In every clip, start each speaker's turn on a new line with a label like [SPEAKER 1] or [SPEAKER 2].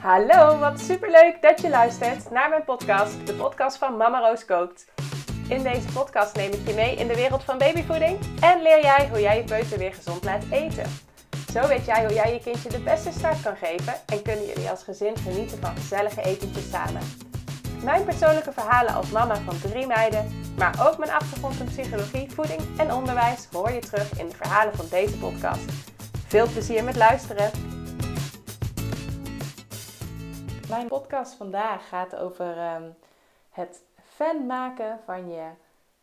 [SPEAKER 1] Hallo, wat superleuk dat je luistert naar mijn podcast, de podcast van Mama Roos Kookt. In deze podcast neem ik je mee in de wereld van babyvoeding en leer jij hoe jij je peuter weer gezond laat eten. Zo weet jij hoe jij je kindje de beste start kan geven en kunnen jullie als gezin genieten van gezellige etentjes samen. Mijn persoonlijke verhalen als mama van drie meiden, maar ook mijn achtergrond in psychologie, voeding en onderwijs hoor je terug in de verhalen van deze podcast. Veel plezier met luisteren! Mijn podcast vandaag gaat over um, het fan maken van je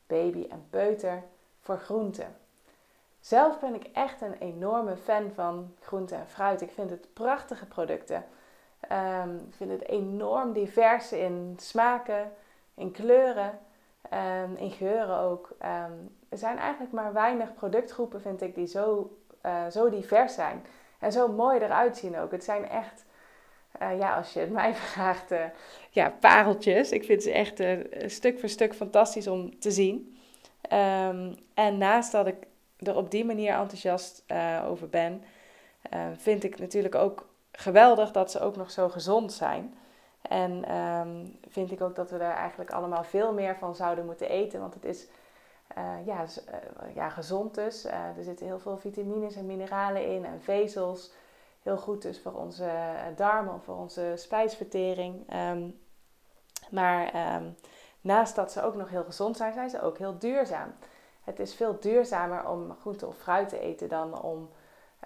[SPEAKER 1] baby en peuter voor groenten. Zelf ben ik echt een enorme fan van groente en fruit. Ik vind het prachtige producten. Um, ik vind het enorm divers in smaken, in kleuren, um, in geuren ook. er zijn eigenlijk maar weinig productgroepen, vind ik, die zo, uh, zo divers zijn. En zo mooi eruit zien ook. Het zijn echt uh, ja, als je het mij vraagt, uh, ja, pareltjes. Ik vind ze echt uh, stuk voor stuk fantastisch om te zien. Um, en naast dat ik er op die manier enthousiast over ben, vind ik natuurlijk ook geweldig dat ze ook nog zo gezond zijn. En um, vind ik ook dat we er eigenlijk allemaal veel meer van zouden moeten eten. Want het is ja, ja, gezond dus. er zitten heel veel vitamines en mineralen in en vezels heel goed is voor onze eh, darmen, voor onze spijsvertering. Ehm, maar ehm, naast dat ze ook nog heel gezond zijn, zijn ze ook heel duurzaam. Het is veel duurzamer om groente of fruit te eten dan om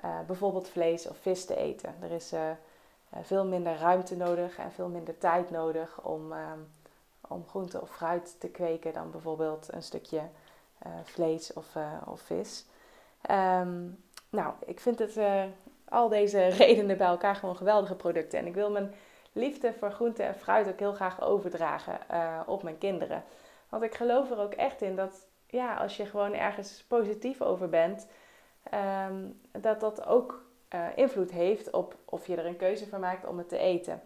[SPEAKER 1] uh, bijvoorbeeld vlees of vis te eten. Er is uh, veel minder ruimte nodig en veel minder tijd nodig om, um, om groente of fruit te kweken dan bijvoorbeeld een stukje vlees of, of vis. Um, nou, ik vind het al deze redenen bij elkaar gewoon geweldige producten. En ik wil mijn liefde voor groente en fruit ook heel graag overdragen uh, op mijn kinderen. Want ik geloof er ook echt in dat ja, als je gewoon ergens positief over bent, um, dat dat ook uh, invloed heeft op of je er een keuze voor maakt om het te eten.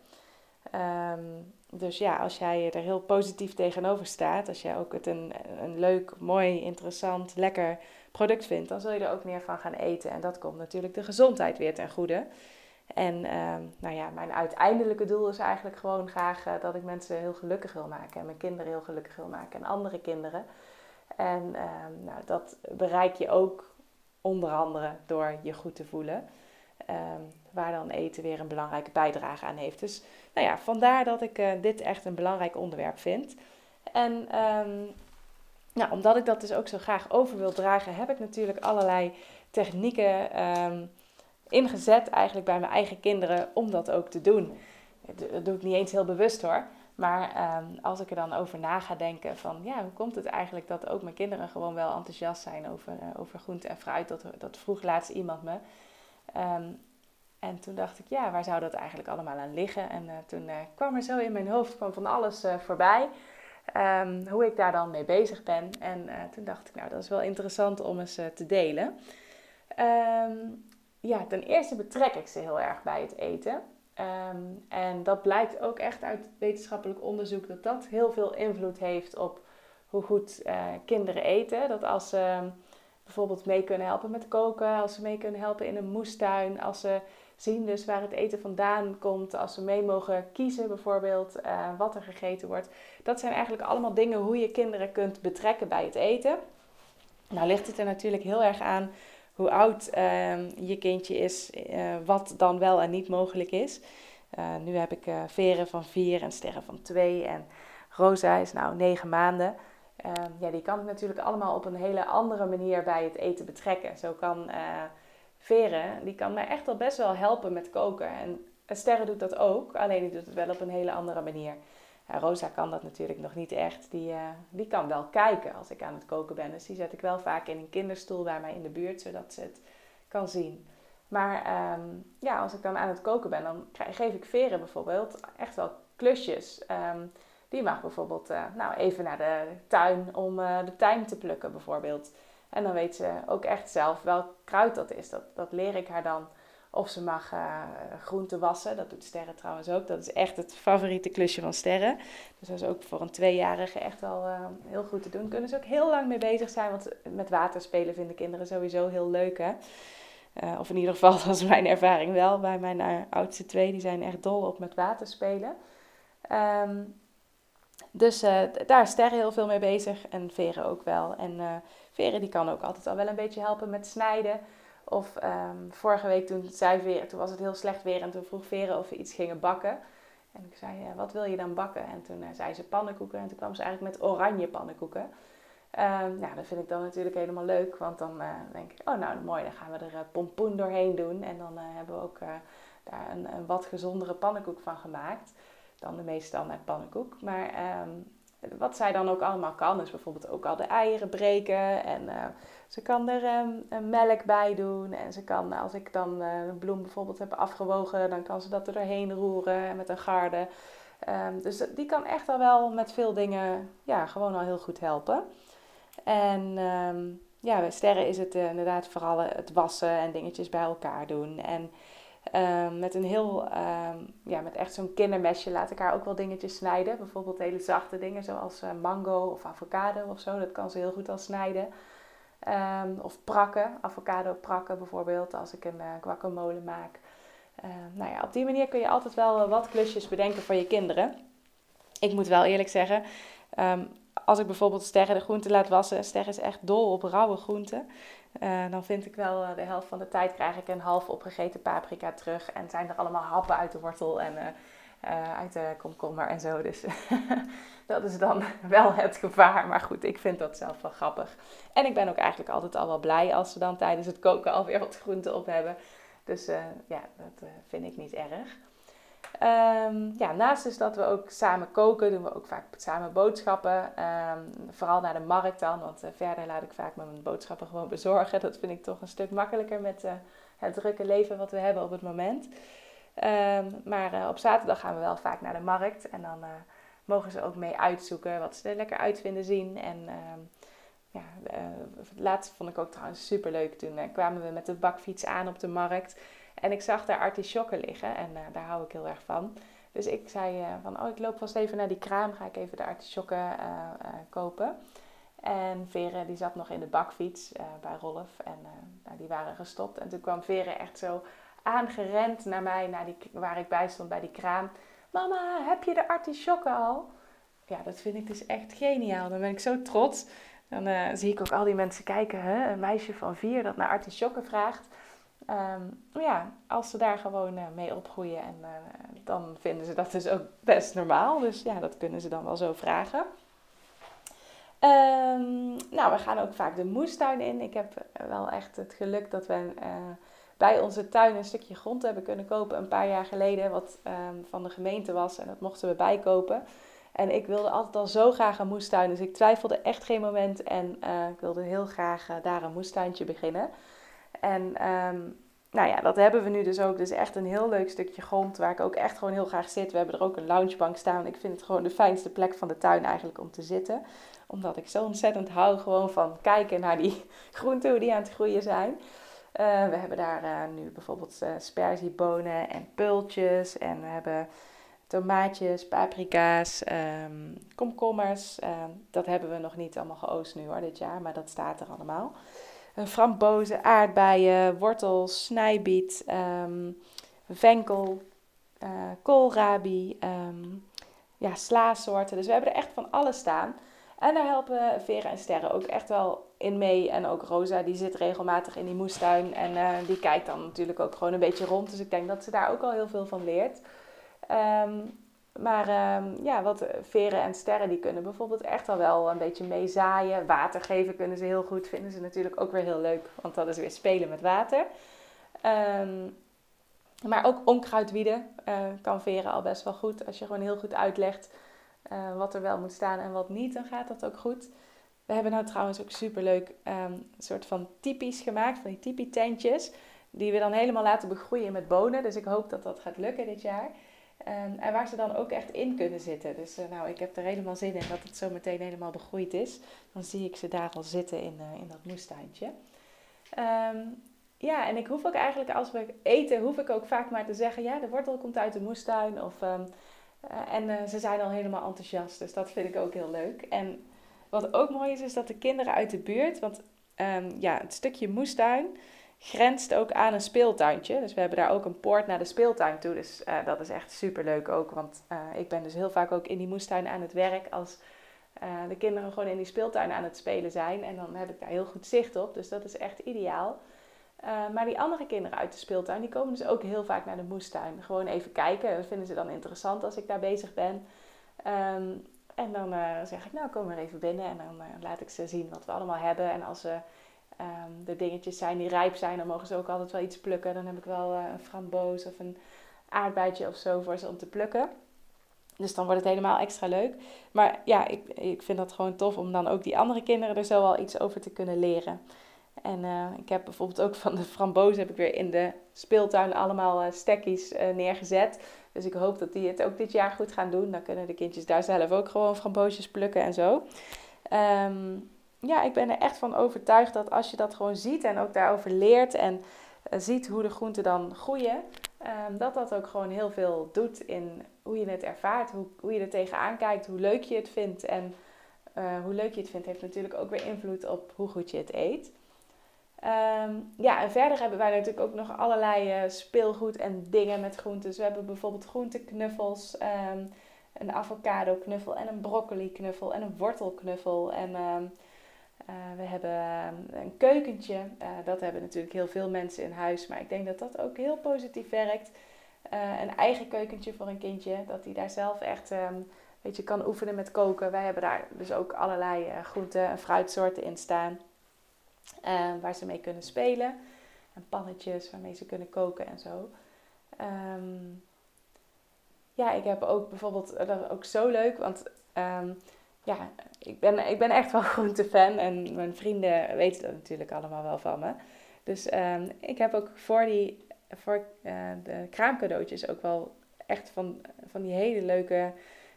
[SPEAKER 1] Um, dus ja, als jij er heel positief tegenover staat, als jij ook het een, een leuk, mooi, interessant, lekker product vindt, dan zul je er ook meer van gaan eten. En dat komt natuurlijk de gezondheid weer ten goede. En uh, nou ja, mijn uiteindelijke doel is eigenlijk gewoon graag uh, dat ik mensen heel gelukkig wil maken. En mijn kinderen heel gelukkig wil maken. En andere kinderen. En uh, nou, dat bereik je ook onder andere door je goed te voelen. Ehm, waar dan eten weer een belangrijke bijdrage aan heeft. Dus nou ja, vandaar dat ik uh, dit echt een belangrijk onderwerp vind. En nou, omdat ik dat dus ook zo graag over wil dragen, heb ik natuurlijk allerlei technieken um, ingezet eigenlijk bij mijn eigen kinderen om dat ook te doen. Dat doe ik niet eens heel bewust hoor. Maar um, als ik er dan over na ga denken van ja, hoe komt het eigenlijk dat ook mijn kinderen gewoon wel enthousiast zijn over, uh, over groente en fruit. Dat, dat vroeg laatst iemand me. Um, en toen dacht ik, ja, waar zou dat eigenlijk allemaal aan liggen? En uh, toen uh, kwam er zo in mijn hoofd kwam van alles voorbij. Um, hoe ik daar dan mee bezig ben. En toen dacht ik, nou, dat is wel interessant om eens te delen. Um, ja, ten eerste betrek ik ze heel erg bij het eten. Um, en dat blijkt ook echt uit wetenschappelijk onderzoek dat dat heel veel invloed heeft op hoe goed kinderen eten. Dat als ze bijvoorbeeld mee kunnen helpen met koken, als ze mee kunnen helpen in een moestuin, als ze zien dus waar het eten vandaan komt, als ze mee mogen kiezen bijvoorbeeld uh, wat er gegeten wordt. Dat zijn eigenlijk allemaal dingen hoe je kinderen kunt betrekken bij het eten. Nou ligt het er natuurlijk heel erg aan hoe oud uh, je kindje is, uh, wat dan wel en niet mogelijk is. Eh, nu heb ik Veren van vier en Sterren van twee en Rosa is nou negen maanden. Ehm, ja, die kan ik natuurlijk allemaal op een hele andere manier bij het eten betrekken. Zo kan Veren, die kan mij echt al best wel helpen met koken. En Sterre doet dat ook, alleen die doet het wel op een hele andere manier. Rosa kan dat natuurlijk nog niet echt. Die, uh, die kan wel kijken als ik aan het koken ben. Dus die zet ik wel vaak in een kinderstoel bij mij in de buurt, zodat ze het kan zien. Maar um, ja, als ik dan aan het koken ben, dan geef ik Veren bijvoorbeeld echt wel klusjes. Um, die mag bijvoorbeeld uh, nou, even naar de tuin om uh, de tuin te plukken bijvoorbeeld. En dan weet ze ook echt zelf welk kruid dat is. Dat, dat leer ik haar dan. Of ze mag uh, groenten wassen. Dat doet Sterren trouwens ook. Dat is echt het favoriete klusje van Sterren. Dus dat is ook voor een tweejarige echt wel uh, heel goed te doen. Kunnen ze ook heel lang mee bezig zijn. Want met water spelen vinden kinderen sowieso heel leuk hè. of in ieder geval, dat is mijn ervaring wel bij mijn oudste twee. Die zijn echt dol op met water spelen. Ehm, dus daar is Sterre heel veel mee bezig en Veren ook wel. En Veren die kan ook altijd al wel een beetje helpen met snijden. Of ehm, vorige week toen, zei Veren, toen was het heel slecht weer en toen vroeg Veren of we iets gingen bakken. En ik zei, wat wil je dan bakken? En toen uh, zei ze pannenkoeken en toen kwam ze eigenlijk met oranje pannenkoeken. Um, nou, dat vind ik dan natuurlijk helemaal leuk, want dan uh, denk ik, oh nou mooi, dan gaan we er pompoen doorheen doen. En dan hebben we ook daar een, een, wat gezondere pannenkoek van gemaakt dan de meest standaard pannenkoek. Maar um, wat zij dan ook allemaal kan, is bijvoorbeeld ook al de eieren breken. En uh, ze kan er um, melk bij doen. En ze kan, als ik dan uh, een bloem bijvoorbeeld heb afgewogen, dan kan ze dat er doorheen roeren met een garde. Um, dus die kan echt al wel met veel dingen ja, gewoon al heel goed helpen. En um, ja, bij sterren is het uh, inderdaad vooral het wassen en dingetjes bij elkaar doen. En Um, met een heel, um, ja, met echt zo'n kindermesje laat ik haar ook wel dingetjes snijden. Bijvoorbeeld hele zachte dingen zoals uh, mango of avocado of zo. Dat kan ze heel goed al snijden. Um, of prakken, avocado prakken bijvoorbeeld, als ik een uh, guacamole maak. nou ja, op die manier kun je altijd wel uh, wat klusjes bedenken voor je kinderen. Ik moet wel eerlijk zeggen, als ik bijvoorbeeld Sterren de groenten laat wassen, Sterren is echt dol op rauwe groenten. Uh, dan vind ik wel uh, de helft van de tijd krijg ik een half opgegeten paprika terug. En zijn er allemaal happen uit de wortel en uh, uit de komkommer en zo. Dus dat is dan wel het gevaar. Maar goed, ik vind dat zelf wel grappig. En ik ben ook eigenlijk altijd al wel blij als ze dan tijdens het koken alweer wat groenten op hebben. Dus ja, dat vind ik niet erg. Um, ja, naast dus dat we ook samen koken, doen we ook vaak samen boodschappen. Um, vooral naar de markt dan, want uh, verder laat ik vaak mijn boodschappen gewoon bezorgen. Dat vind ik toch een stuk makkelijker met uh, het drukke leven wat we hebben op het moment. Um, maar uh, op zaterdag gaan we wel vaak naar de markt en dan mogen ze ook mee uitzoeken wat ze er lekker uit vinden zien. En ja, het laatste vond ik ook trouwens super leuk. Toen kwamen we met de bakfiets aan op de markt. En ik zag daar artisjokken liggen en uh, daar hou ik heel erg van. Dus ik zei uh, van, oh ik loop vast even naar die kraam, ga ik even de artisjokken uh, kopen. En Vere die zat nog in de bakfiets bij Rolf en nou, die waren gestopt. En toen kwam Vere echt zo aangerend naar mij, naar die, waar ik bij stond bij die kraam. Mama, heb je de artisjokken al? Ja, dat vind ik dus echt geniaal. Dan ben ik zo trots. Dan zie ik ook al die mensen kijken, hè? een meisje van vier dat naar artisjokken vraagt. Um, ja, als ze daar gewoon uh, mee opgroeien, en, uh, dan vinden ze dat dus ook best normaal. Dus ja, dat kunnen ze dan wel zo vragen. Um, nou, we gaan ook vaak de moestuin in. Ik heb wel echt het geluk dat we bij onze tuin een stukje grond hebben kunnen kopen een paar jaar geleden, wat um, van de gemeente was. En dat mochten we bijkopen. En ik wilde altijd al zo graag een moestuin, dus ik twijfelde echt geen moment. En ik wilde heel graag daar een moestuintje beginnen. En um, nou ja, dat hebben we nu dus ook. Dus echt een heel leuk stukje grond waar ik ook echt gewoon heel graag zit. We hebben er ook een loungebank staan. Ik vind het gewoon de fijnste plek van de tuin eigenlijk om te zitten. Omdat ik zo ontzettend hou gewoon van kijken naar die groenten, die aan het groeien zijn. Uh, we hebben daar uh, nu bijvoorbeeld uh, sperziebonen en pultjes. En we hebben tomaatjes, paprika's, um, komkommers. dat hebben we nog niet allemaal geoost nu hoor, dit jaar. Maar dat staat er allemaal frambozen, aardbeien, wortels, snijbiet, um, venkel, uh, koolrabi, um, ja, slaasoorten. Dus we hebben er echt van alles staan. En daar helpen Vera en Sterren ook echt wel in mee. En ook Rosa, die zit regelmatig in die moestuin. En uh, die kijkt dan natuurlijk ook gewoon een beetje rond. Dus ik denk dat ze daar ook al heel veel van leert. Um, maar um, ja, wat veren en sterren die kunnen bijvoorbeeld echt al wel een beetje meezaaien. Water geven kunnen ze heel goed. Vinden ze natuurlijk ook weer heel leuk, want dat is weer spelen met water. Um, maar ook onkruidwieden uh, kan veren al best wel goed. Als je gewoon heel goed uitlegt uh, wat er wel moet staan en wat niet, dan gaat dat ook goed. We hebben nou trouwens ook superleuk een soort van typisch gemaakt, van die tipi tentjes. Die we dan helemaal laten begroeien met bonen. Dus ik hoop dat dat gaat lukken dit jaar. Um, en waar ze dan ook echt in kunnen zitten. Dus uh, nou, ik heb er helemaal zin in dat het zo meteen helemaal begroeid is. Dan zie ik ze daar al zitten in, uh, in dat moestuintje. Um, ja, en ik hoef ook eigenlijk als we eten, hoef ik ook vaak maar te zeggen, ja, de wortel komt uit de moestuin. Of, um, uh, en ze zijn al helemaal enthousiast, dus dat vind ik ook heel leuk. En wat ook mooi is, is dat de kinderen uit de buurt, want ja, het stukje moestuin grenst ook aan een speeltuintje. Dus we hebben daar ook een poort naar de speeltuin toe. Dus uh, dat is echt super leuk ook. Want uh, ik ben dus heel vaak ook in die moestuin aan het werk als uh, de kinderen gewoon in die speeltuin aan het spelen zijn. En dan heb ik daar heel goed zicht op. Dus dat is echt ideaal. maar die andere kinderen uit de speeltuin, die komen dus ook heel vaak naar de moestuin. Gewoon even kijken. Dat vinden ze dan interessant als ik daar bezig ben. Um, en dan zeg ik, nou kom maar even binnen. En dan laat ik ze zien wat we allemaal hebben. En als ze um, de dingetjes zijn die rijp zijn, dan mogen ze ook altijd wel iets plukken. Dan heb ik wel uh, een framboos of een aardbeidje of zo voor ze om te plukken. Dus dan wordt het helemaal extra leuk. Maar ja, ik, ik vind dat gewoon tof om dan ook die andere kinderen er zo al iets over te kunnen leren. En uh, ik heb bijvoorbeeld ook van de framboos heb ik weer in de speeltuin allemaal uh, stekkies neergezet. Dus ik hoop dat die het ook dit jaar goed gaan doen. Dan kunnen de kindjes daar zelf ook gewoon framboosjes plukken en zo. Um, ja, ik ben er echt van overtuigd dat als je dat gewoon ziet en ook daarover leert en uh, ziet hoe de groenten dan groeien, um, dat dat ook gewoon heel veel doet in hoe je het ervaart, hoe, hoe je er tegenaan kijkt, hoe leuk je het vindt. En uh, hoe leuk je het vindt heeft natuurlijk ook weer invloed op hoe goed je het eet. Um, ja, en verder hebben wij natuurlijk ook nog allerlei uh, speelgoed en dingen met groenten. Dus we hebben bijvoorbeeld groenteknuffels, um, een avocado knuffel en een broccoli knuffel en een wortelknuffel. En uh, we hebben ehm, een keukentje. Uh, dat hebben natuurlijk heel veel mensen in huis. Maar ik denk dat dat ook heel positief werkt. Uh, een eigen keukentje voor een kindje. Dat hij daar zelf echt um, weet je, kan oefenen met koken. Wij hebben daar dus ook allerlei groenten en fruitsoorten in staan. waar ze mee kunnen spelen. En pannetjes waarmee ze kunnen koken en zo. Um, ja, ik heb ook bijvoorbeeld, dat ook zo leuk. Want ja, ik ben, ik ben echt wel groentefan en mijn vrienden weten dat natuurlijk allemaal wel van me. Dus um, ik heb ook voor, die, voor uh, de kraamcadeautjes ook wel echt van, van die hele leuke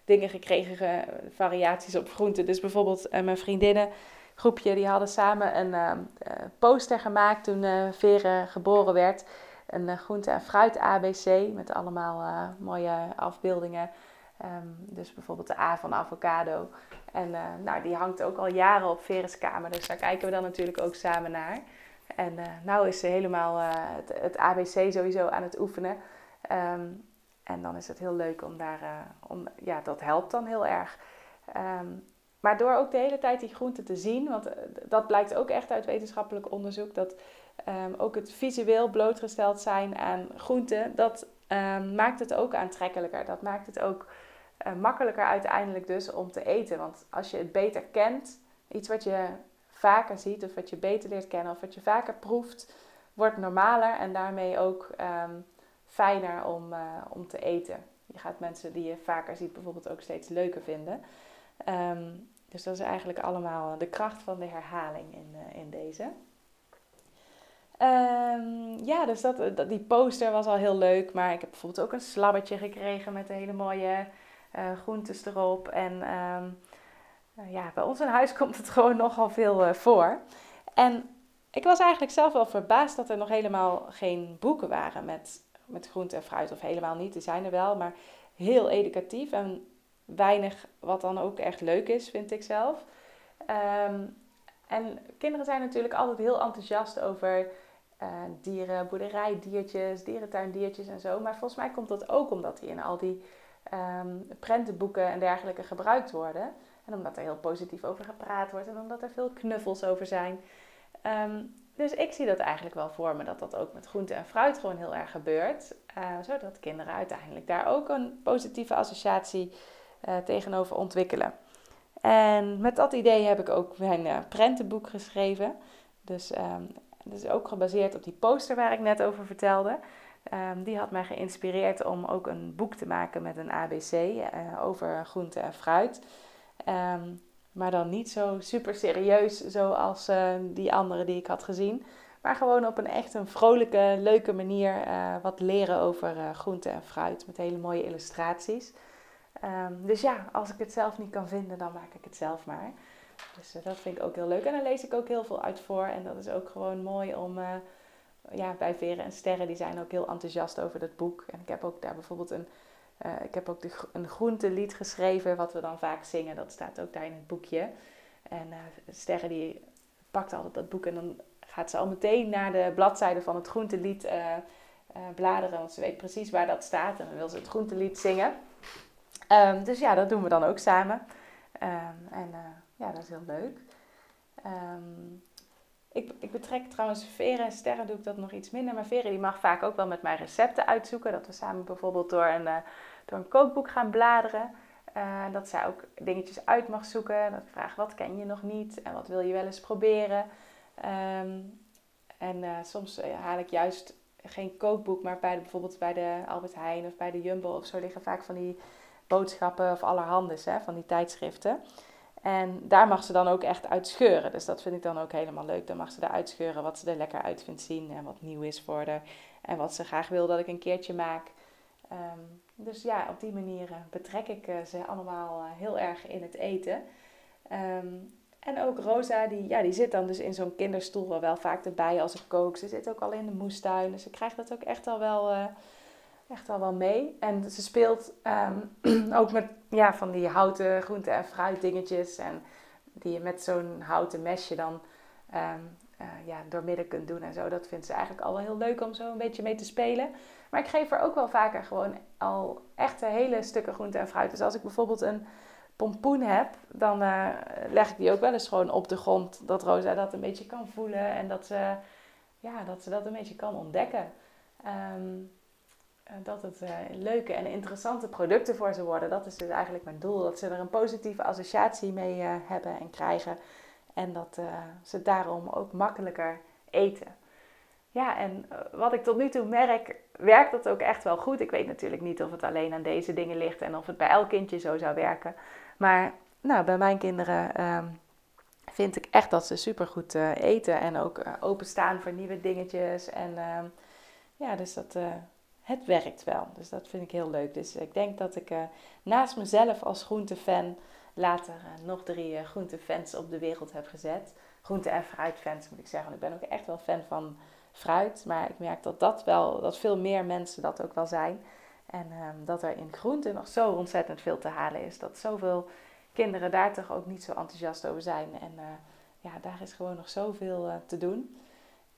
[SPEAKER 1] dingen gekregen, variaties op groenten. Dus bijvoorbeeld uh, mijn vriendinnen groepje, die hadden samen een uh, poster gemaakt toen Vere geboren werd. Een groente- en fruit ABC met allemaal mooie afbeeldingen. Um, dus bijvoorbeeld de A van avocado. En uh, nou, die hangt ook al jaren op Veres kamer, dus daar kijken we dan natuurlijk ook samen naar. En uh, nou is ze helemaal uh, het, ABC sowieso aan het oefenen. Um, en dan is het heel leuk om daar, om, ja, dat helpt dan heel erg. Um, maar door ook de hele tijd die groenten te zien, want dat blijkt ook echt uit wetenschappelijk onderzoek, dat ook het visueel blootgesteld zijn aan groenten, dat maakt het ook aantrekkelijker. Dat maakt het ook uh, makkelijker uiteindelijk dus om te eten. Want als je het beter kent, iets wat je vaker ziet of wat je beter leert kennen of wat je vaker proeft, wordt normaler en daarmee ook um, fijner om, uh, om te eten. Je gaat mensen die je vaker ziet bijvoorbeeld ook steeds leuker vinden. Um, dus dat is eigenlijk allemaal de kracht van de herhaling in, uh, in deze. Um, ja, dus dat, die poster was al heel leuk. Maar ik heb bijvoorbeeld ook een slabbertje gekregen met een hele mooie groentes erop. En um, ja, bij ons in huis komt het gewoon nogal veel uh, voor. En ik was eigenlijk zelf wel verbaasd dat er nog helemaal geen boeken waren met, met groente en fruit. Of helemaal niet, die zijn er wel, maar heel educatief en weinig wat dan ook echt leuk is, vind ik zelf. Um, en kinderen zijn natuurlijk altijd heel enthousiast over uh, dieren, boerderijdiertjes, dierentuindiertjes en zo. Maar volgens mij komt dat ook omdat die in al die um, prentenboeken en dergelijke gebruikt worden. En omdat er heel positief over gepraat wordt en omdat er veel knuffels over zijn. Um, dus ik zie dat eigenlijk wel voor me, dat dat ook met groente en fruit gewoon heel erg gebeurt. Uh, zodat kinderen uiteindelijk daar ook een positieve associatie uh, tegenover ontwikkelen. En met dat idee heb ik ook mijn uh, prentenboek geschreven. Dus um, dat is ook gebaseerd op die poster waar ik net over vertelde. Um, die had mij geïnspireerd om ook een boek te maken met een ABC uh, over groente en fruit. Um, maar dan niet zo super serieus zoals uh, die andere die ik had gezien. Maar gewoon op een echt een vrolijke, leuke manier uh, wat leren over groente en fruit. Met hele mooie illustraties. Um, dus ja, als ik het zelf niet kan vinden, dan maak ik het zelf maar. Dus dat vind ik ook heel leuk. En daar lees ik ook heel veel uit voor. En dat is ook gewoon mooi om ja, bij Veren en Sterren, die zijn ook heel enthousiast over dat boek. En ik heb ook daar bijvoorbeeld een, uh, ik heb ook de, een groentelied geschreven, wat we dan vaak zingen. Dat staat ook daar in het boekje. En uh, Sterren die pakt altijd dat boek en dan gaat ze al meteen naar de bladzijde van het groentelied uh, bladeren. Want ze weet precies waar dat staat en dan wil ze het groentelied zingen. Um, dus ja, dat doen we dan ook samen. Um, en ja, dat is heel leuk. Um, ik, ik, betrek trouwens Veren en Sterren doe ik dat nog iets minder. Maar Veren die mag vaak ook wel met mij recepten uitzoeken. Dat we samen bijvoorbeeld door een, uh, door een kookboek gaan bladeren. Uh, dat zij ook dingetjes uit mag zoeken. Dat ik vraag wat ken je nog niet en wat wil je wel eens proberen. Um, en uh, soms haal ik juist geen kookboek, maar bij de, bijvoorbeeld bij de Albert Heijn of bij de Jumbo of zo liggen vaak van die boodschappen of allerhandes, hè, van die tijdschriften. En daar mag ze dan ook echt uit scheuren. Dus dat vind ik dan ook helemaal leuk. Dan mag ze eruit scheuren wat ze er lekker uit vindt zien en wat nieuw is voor haar. En wat ze graag wil dat ik een keertje maak. Um, dus ja, op die manier betrek ik uh, ze allemaal uh, heel erg in het eten. Um, en ook Rosa, die, ja, die zit dan dus in zo'n kinderstoel wel, vaak erbij als ik kook. Ze zit ook al in de moestuin. Dus ze krijgt dat ook echt al wel, echt al wel mee. En ze speelt um, ook met ja, van die houten groente- en fruitdingetjes. En die je met zo'n houten mesje dan um, uh, ja, doormidden kunt doen en zo. Dat vindt ze eigenlijk al wel heel leuk om zo een beetje mee te spelen. Maar ik geef er ook wel vaker gewoon al echte hele stukken groente en fruit. Dus als ik bijvoorbeeld een pompoen heb, dan uh, leg ik die ook wel eens gewoon op de grond. Dat Rosa dat een beetje kan voelen en dat ze, ja, dat, ze dat een beetje kan ontdekken. Um, dat het uh, leuke en interessante producten voor ze worden. Dat is dus eigenlijk mijn doel. Dat ze er een positieve associatie mee uh, hebben en krijgen. En dat ze daarom ook makkelijker eten. Ja, en wat ik tot nu toe merk, werkt dat ook echt wel goed. Ik weet natuurlijk niet of het alleen aan deze dingen ligt en of het bij elk kindje zo zou werken. Maar nou, bij mijn kinderen um, vind ik echt dat ze supergoed eten en ook openstaan voor nieuwe dingetjes. En uh, ja, dus dat, eh, het werkt wel. Dus dat vind ik heel leuk. Dus ik denk dat ik naast mezelf als groentefan later nog drie groentefans op de wereld heb gezet. Groente- en fruitfans moet ik zeggen. Ik ben ook echt wel fan van fruit. Maar ik merk dat dat wel, dat veel meer mensen dat ook wel zijn. En um, dat er in groenten nog zo ontzettend veel te halen is. Dat zoveel kinderen daar toch ook niet zo enthousiast over zijn. En uh, ja, daar is gewoon nog zoveel uh, te doen.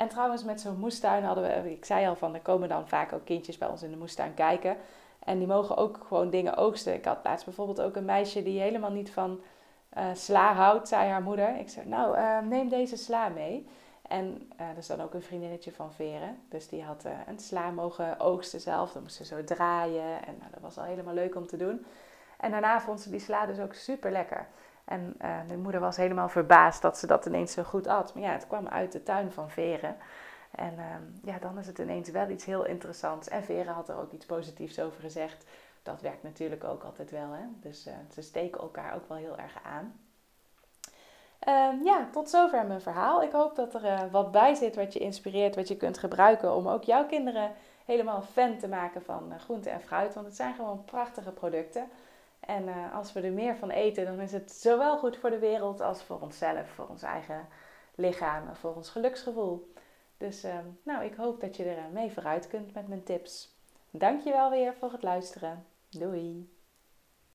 [SPEAKER 1] En trouwens, met zo'n moestuin hadden we, ik zei al van, er komen dan vaak ook kindjes bij ons in de moestuin kijken. En die mogen ook gewoon dingen oogsten. Ik had laatst bijvoorbeeld ook een meisje die helemaal niet van uh, sla houdt, zei haar moeder. Ik zei, nou, neem deze sla mee. En uh, er is dan ook een vriendinnetje van Veren. Dus die had een sla mogen oogsten zelf. Dan moest ze zo draaien. En nou, dat was al helemaal leuk om te doen. En daarna vond ze die sla dus ook super lekker. En uh, mijn moeder was helemaal verbaasd dat ze dat ineens zo goed at. Maar ja, het kwam uit de tuin van Veren. En ja, dan is het ineens wel iets heel interessants. En Veren had er ook iets positiefs over gezegd. Dat werkt natuurlijk ook altijd wel. Hè? Dus ze steken elkaar ook wel heel erg aan. Um, ja, tot zover mijn verhaal. Ik hoop dat er uh, wat bij zit wat je inspireert, wat je kunt gebruiken om ook jouw kinderen helemaal fan te maken van groente en fruit. Want het zijn gewoon prachtige producten. En uh, als we er meer van eten, dan is het zowel goed voor de wereld als voor onszelf, voor ons eigen lichaam en voor ons geluksgevoel. Dus nou, ik hoop dat je er mee vooruit kunt met mijn tips. Dankjewel weer voor het luisteren. Doei!